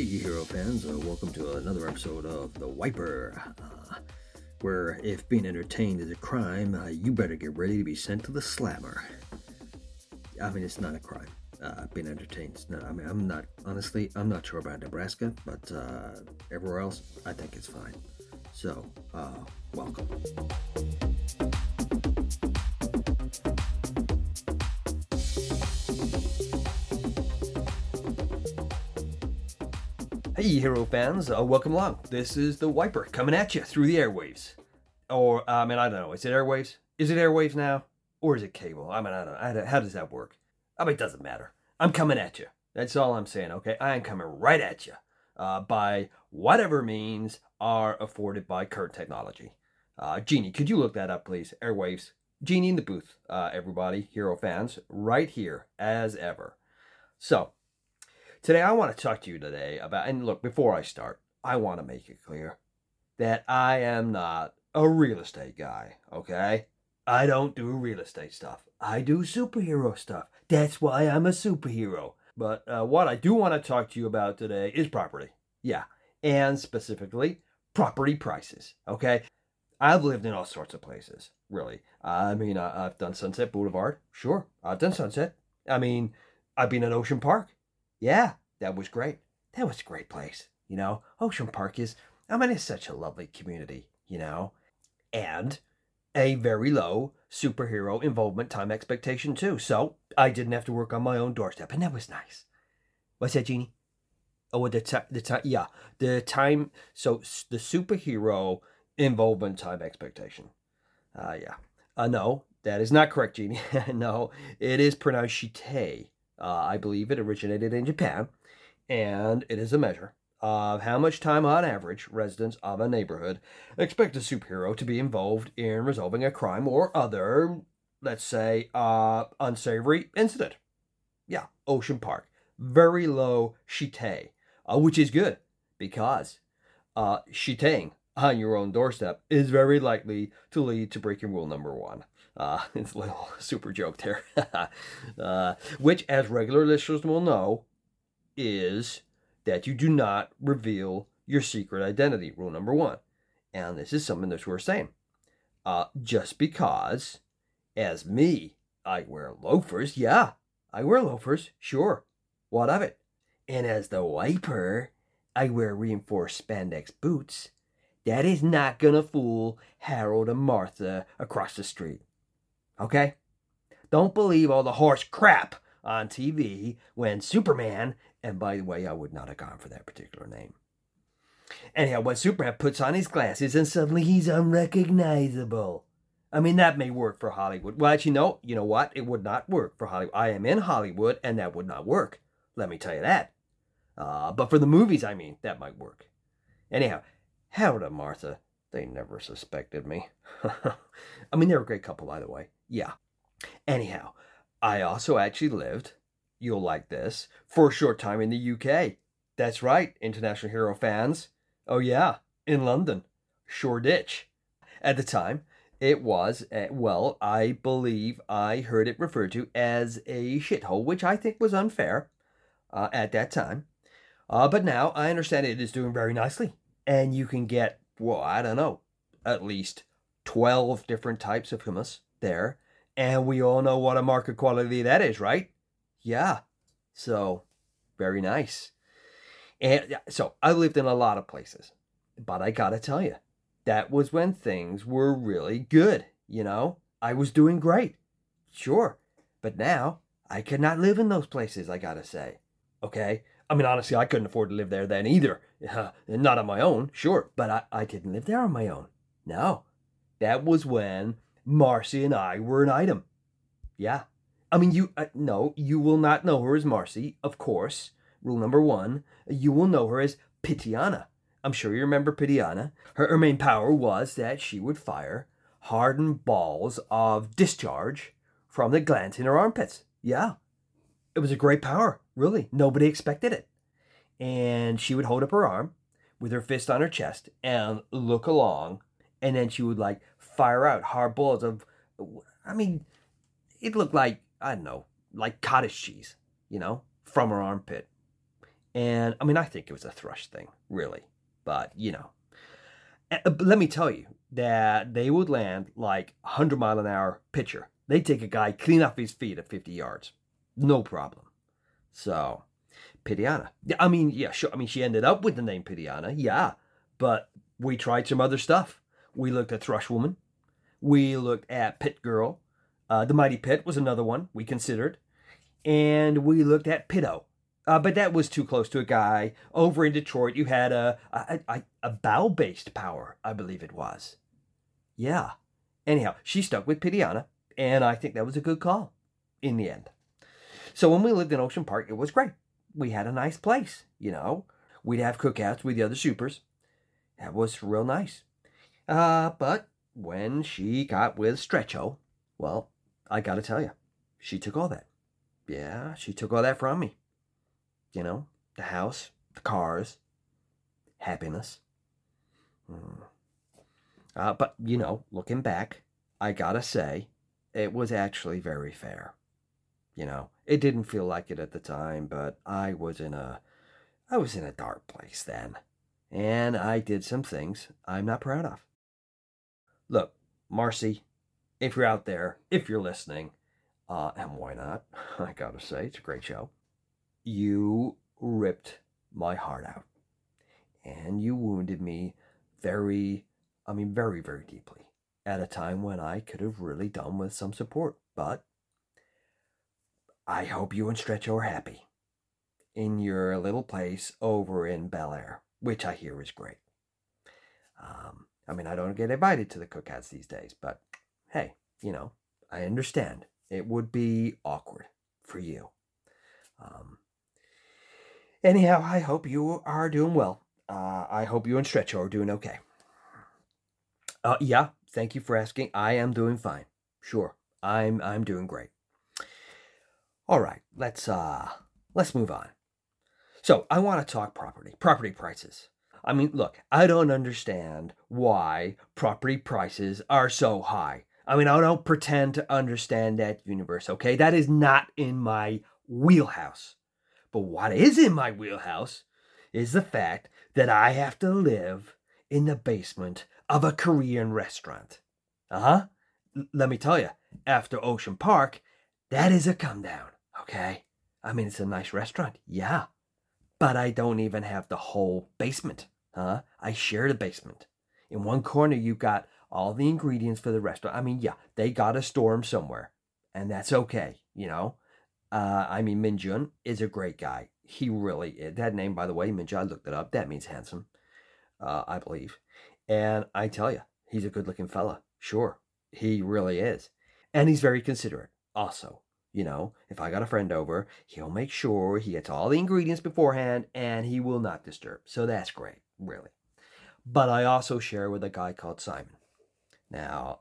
Hey, hero fans, uh, welcome to another episode of The Wiper, uh, where if being entertained is a crime, uh, you better get ready to be sent to the slammer. I mean, it's not a crime. Uh, being entertained. It's not, I mean, I'm not, honestly, I'm not sure about Nebraska, but uh, everywhere else, I think it's fine. So, uh, welcome. Hey, hero fans, uh, welcome along. This is the Wiper coming at you through the airwaves. Or, I mean, I don't know. Is it airwaves? Is it airwaves now? Or is it cable? I mean, I don't know. I don't- How does that work? I mean, it doesn't matter. I'm coming at you. That's all I'm saying, okay? I am coming right at you uh, by whatever means are afforded by current technology. Uh, Jeannie, could you look that up, please? Airwaves. Jeannie in the booth, uh, everybody, hero fans, right here as ever. So, Today, I want to talk to you today about, and look, before I start, I want to make it clear that I am not a real estate guy, okay? I don't do real estate stuff. I do superhero stuff. That's why I'm a superhero. But uh, what I do want to talk to you about today is property. Yeah, and specifically, property prices, okay? I've lived in all sorts of places, really. I mean, I, I've done Sunset Boulevard, sure. I've done Sunset. I mean, I've been in Ocean Park. Yeah, that was great. That was a great place. You know, Ocean Park is, I mean, it's such a lovely community, you know, and a very low superhero involvement time expectation, too. So I didn't have to work on my own doorstep, and that was nice. What's that, Jeannie? Oh, the time, the time, yeah, the time. So the superhero involvement time expectation. Uh, yeah. Uh, no, that is not correct, Jeannie. no, it is pronounced shite. Uh, I believe it originated in Japan, and it is a measure of how much time on average residents of a neighborhood expect a superhero to be involved in resolving a crime or other, let's say, uh, unsavory incident. Yeah, Ocean Park. Very low shite, uh, which is good because uh, shitting on your own doorstep is very likely to lead to breaking rule number one. Uh, it's a little super joke there. uh, which, as regular listeners will know, is that you do not reveal your secret identity. Rule number one. And this is something that's worth saying. Uh, just because, as me, I wear loafers, yeah, I wear loafers, sure. What of it? And as the wiper, I wear reinforced spandex boots. That is not gonna fool Harold and Martha across the street. Okay? Don't believe all the horse crap on TV when Superman, and by the way, I would not have gone for that particular name. Anyhow, when Superman puts on his glasses and suddenly he's unrecognizable. I mean, that may work for Hollywood. Well, actually, no, you know what? It would not work for Hollywood. I am in Hollywood, and that would not work. Let me tell you that. Uh, but for the movies, I mean, that might work. Anyhow, and Martha, they never suspected me. I mean, they're a great couple, by the way. Yeah. Anyhow, I also actually lived, you'll like this, for a short time in the UK. That's right, International Hero fans. Oh, yeah, in London. Shoreditch. At the time, it was, uh, well, I believe I heard it referred to as a shithole, which I think was unfair uh, at that time. Uh, but now I understand it is doing very nicely. And you can get, well, I don't know, at least 12 different types of hummus there. And we all know what a market quality that is, right? Yeah. So, very nice. And so I lived in a lot of places. But I gotta tell you, that was when things were really good, you know? I was doing great. Sure. But now, I cannot live in those places, I gotta say. Okay? I mean, honestly, I couldn't afford to live there then either. Not on my own, sure. But I, I didn't live there on my own. No. That was when Marcy and I were an item. Yeah. I mean, you, uh, no, you will not know her as Marcy, of course. Rule number one, you will know her as Pitiana. I'm sure you remember Pitiana. Her, her main power was that she would fire hardened balls of discharge from the glands in her armpits. Yeah. It was a great power, really. Nobody expected it. And she would hold up her arm with her fist on her chest and look along, and then she would like fire out hard balls of, I mean, it looked like, I don't know, like cottage cheese, you know, from her armpit. And I mean, I think it was a thrush thing, really. But, you know. Uh, let me tell you that they would land like 100 mile an hour pitcher. They'd take a guy clean off his feet at 50 yards. No problem. So, Pitiana. I mean, yeah, sure. I mean, she ended up with the name Pitiana, yeah. But we tried some other stuff. We looked at Thrush Woman. We looked at Pit Girl. Uh, the Mighty Pit was another one we considered. And we looked at Pitto. Uh, but that was too close to a guy. Over in Detroit, you had a, a, a, a bow based power, I believe it was. Yeah. Anyhow, she stuck with Pitiana, and I think that was a good call in the end. So when we lived in Ocean Park, it was great. We had a nice place, you know. We'd have cookouts with the other supers. That was real nice. Uh, but when she got with Stretcho, well, I gotta tell you, she took all that. Yeah, she took all that from me. You know, the house, the cars, happiness. Hmm. Uh, but, you know, looking back, I gotta say, it was actually very fair. You know, it didn't feel like it at the time, but I was in a I was in a dark place then. And I did some things I'm not proud of. Look, Marcy, if you're out there, if you're listening, uh, and why not? I gotta say, it's a great show. You ripped my heart out. And you wounded me very, I mean, very, very deeply at a time when I could have really done with some support. But I hope you and Stretcho are happy in your little place over in Bel Air, which I hear is great. Um, I mean, I don't get invited to the cookouts these days, but hey, you know, I understand. It would be awkward for you. Um, anyhow, I hope you are doing well. Uh, I hope you and Stretcho are doing okay. Uh, yeah, thank you for asking. I am doing fine. Sure, I'm I'm doing great. All right, let's uh let's move on. So I want to talk property, property prices. I mean, look, I don't understand why property prices are so high. I mean, I don't pretend to understand that universe, okay? That is not in my wheelhouse. But what is in my wheelhouse is the fact that I have to live in the basement of a Korean restaurant. Uh huh. L- let me tell you, after Ocean Park, that is a come down, okay? I mean, it's a nice restaurant, yeah. But I don't even have the whole basement, huh? I share the basement. In one corner, you've got all the ingredients for the restaurant. I mean, yeah, they got to store them somewhere, and that's okay, you know? Uh, I mean, Minjun is a great guy. He really is. That name, by the way, Minjun, I looked it up. That means handsome, uh, I believe. And I tell you, he's a good looking fella. Sure, he really is. And he's very considerate, also. You know, if I got a friend over, he'll make sure he gets all the ingredients beforehand and he will not disturb. So that's great, really. But I also share with a guy called Simon. Now,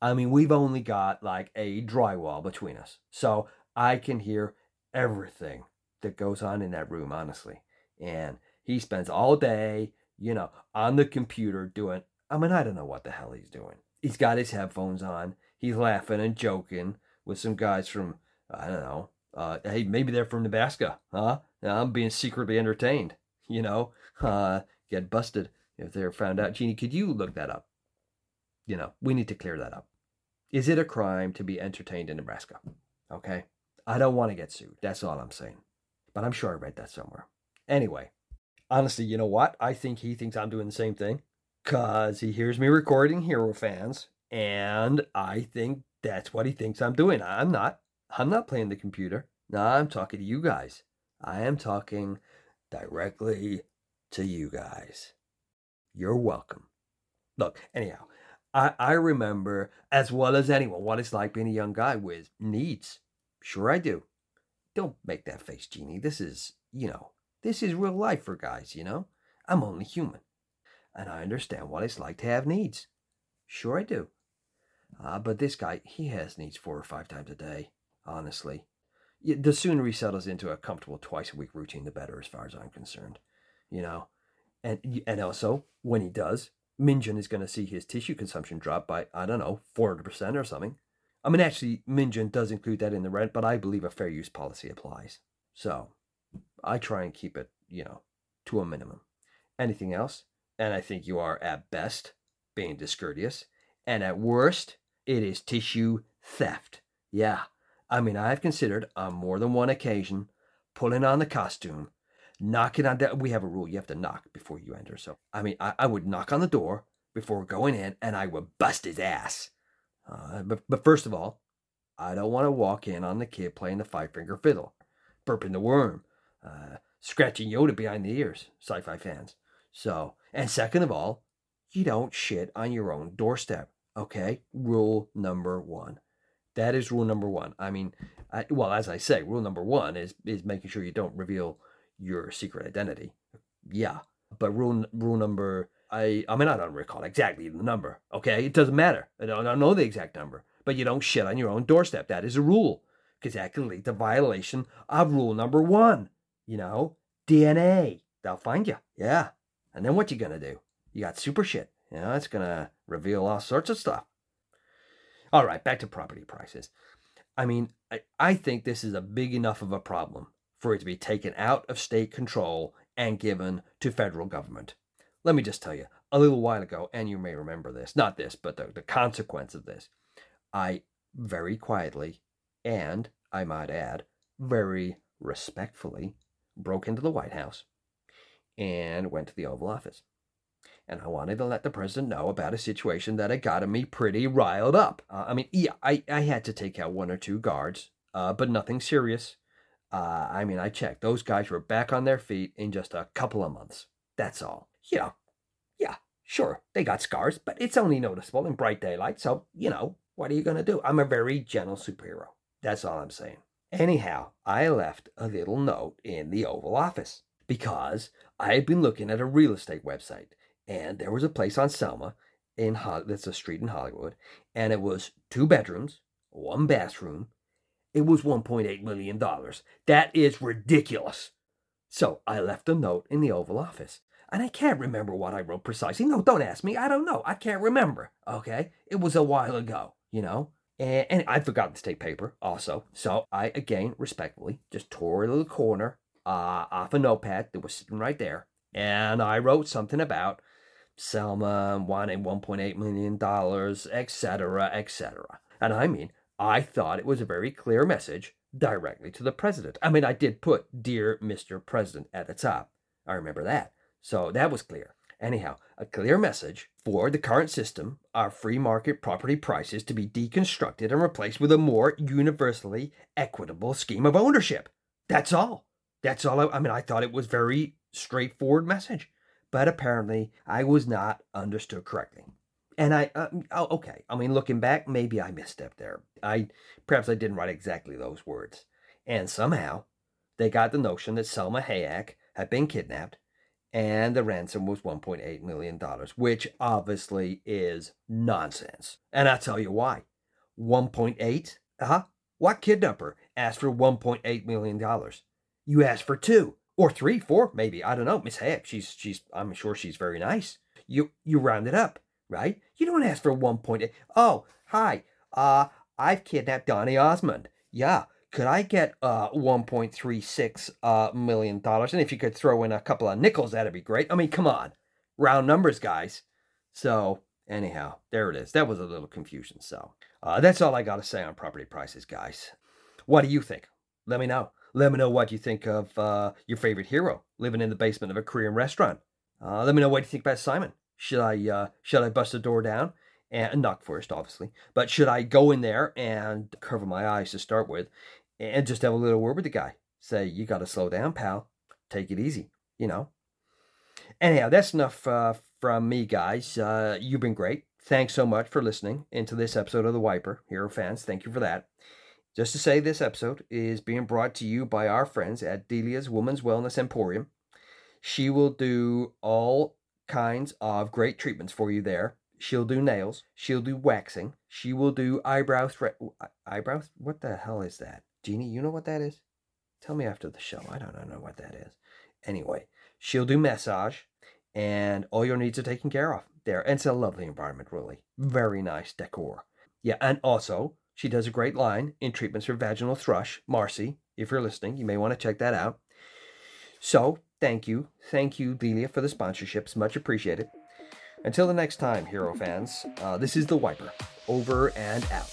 I mean, we've only got like a drywall between us. So I can hear everything that goes on in that room, honestly. And he spends all day, you know, on the computer doing, I mean, I don't know what the hell he's doing. He's got his headphones on. He's laughing and joking with some guys from, I don't know, uh, hey, maybe they're from Nebraska, huh? I'm being secretly entertained, you know, uh, get busted if they're found out. Mm-hmm. Jeannie, could you look that up? You know, we need to clear that up. Is it a crime to be entertained in Nebraska? Okay. I don't want to get sued. That's all I'm saying. But I'm sure I read that somewhere. Anyway, honestly, you know what? I think he thinks I'm doing the same thing because he hears me recording Hero Fans, and I think that's what he thinks I'm doing. I'm not. I'm not playing the computer. No, I'm talking to you guys. I am talking directly to you guys. You're welcome. Look, anyhow, I, I remember as well as anyone what it's like being a young guy with needs Sure, I do. Don't make that face, Jeannie. This is, you know, this is real life for guys, you know? I'm only human. And I understand what it's like to have needs. Sure, I do. Uh, but this guy, he has needs four or five times a day, honestly. The sooner he settles into a comfortable twice a week routine, the better, as far as I'm concerned. You know? And, and also, when he does, Minjun is going to see his tissue consumption drop by, I don't know, 400% or something. I mean, actually, Minjun does include that in the rent, but I believe a fair use policy applies. So I try and keep it, you know, to a minimum. Anything else, and I think you are at best being discourteous, and at worst, it is tissue theft. Yeah, I mean, I've considered on more than one occasion pulling on the costume, knocking on that. We have a rule: you have to knock before you enter. So, I mean, I, I would knock on the door before going in, and I would bust his ass. Uh, but, but first of all, I don't want to walk in on the kid playing the five finger fiddle, burping the worm, uh, scratching Yoda behind the ears, sci fi fans. So, and second of all, you don't shit on your own doorstep. Okay? Rule number one. That is rule number one. I mean, I, well, as I say, rule number one is is making sure you don't reveal your secret identity. Yeah, but rule rule number I I mean I don't recall exactly the number. Okay, it doesn't matter. I don't, I don't know the exact number, but you don't shit on your own doorstep. That is a rule because that could lead to violation of rule number one. You know, DNA. They'll find you. Yeah, and then what you gonna do? You got super shit. You know, it's gonna reveal all sorts of stuff. All right, back to property prices. I mean, I, I think this is a big enough of a problem for it to be taken out of state control and given to federal government. Let me just tell you, a little while ago, and you may remember this, not this, but the, the consequence of this, I very quietly, and I might add, very respectfully, broke into the White House and went to the Oval Office and I wanted to let the president know about a situation that had gotten me pretty riled up. Uh, I mean, yeah, I, I had to take out one or two guards, uh, but nothing serious. Uh, I mean, I checked. Those guys were back on their feet in just a couple of months. That's all. You know, yeah, sure, they got scars, but it's only noticeable in bright daylight, so, you know, what are you going to do? I'm a very gentle superhero. That's all I'm saying. Anyhow, I left a little note in the Oval Office because I had been looking at a real estate website and there was a place on Selma in that's a street in Hollywood, and it was two bedrooms, one bathroom. It was 1.8 million dollars. That is ridiculous. So I left a note in the Oval Office. And I can't remember what I wrote precisely. No, don't ask me. I don't know. I can't remember. Okay? It was a while ago, you know? And, and I forgot to take paper also. So I, again, respectfully, just tore a little corner uh, off a notepad that was sitting right there. And I wrote something about Selma wanting $1.8 million, etc., etc. And I mean, I thought it was a very clear message directly to the president. I mean, I did put Dear Mr. President at the top. I remember that. So that was clear. Anyhow, a clear message for the current system of free market property prices to be deconstructed and replaced with a more universally equitable scheme of ownership. That's all. That's all. I, I mean, I thought it was very straightforward message but apparently I was not understood correctly. And I, uh, oh, okay. I mean, looking back, maybe I misstepped there. I perhaps I didn't write exactly those words. And somehow, they got the notion that Salma Hayek had been kidnapped, and the ransom was 1.8 million dollars, which obviously is nonsense. And I'll tell you why. 1.8? Uh huh. What kidnapper asked for 1.8 million dollars? You asked for two or three, four, maybe. I don't know. Miss Hayek, she's she's I'm sure she's very nice. You you round it up, right? You don't ask for one point. Oh, hi. Uh I've kidnapped Donny Osmond. Yeah. Could I get uh one point three six uh million dollars? And if you could throw in a couple of nickels, that'd be great. I mean, come on. Round numbers, guys. So anyhow, there it is. That was a little confusion. So uh, that's all I got to say on property prices, guys. What do you think? Let me know. Let me know what you think of uh, your favorite hero living in the basement of a Korean restaurant. Uh, let me know what you think about Simon. Should I uh, should I bust the door down and knock first, obviously, but should I go in there and cover my eyes to start with, and just have a little word with the guy? Say you got to slow down, pal. Take it easy. You know. Anyhow, that's enough uh, from me, guys. Uh, you've been great. Thanks so much for listening into this episode of The Wiper. Hero fans, thank you for that. Just to say, this episode is being brought to you by our friends at Delia's Women's Wellness Emporium. She will do all kinds of great treatments for you there. She'll do nails. She'll do waxing. She will do eyebrow thread. Eyebrows? What the hell is that? Jeannie, you know what that is? Tell me after the show. I don't know what that is. Anyway, she'll do massage, and all your needs are taken care of there. And it's a lovely environment, really. Very nice decor. Yeah, and also she does a great line in treatments for vaginal thrush. Marcy, if you're listening, you may want to check that out. So thank you. Thank you, Delia, for the sponsorships. Much appreciated. Until the next time, hero fans, uh, this is the Wiper. Over and out.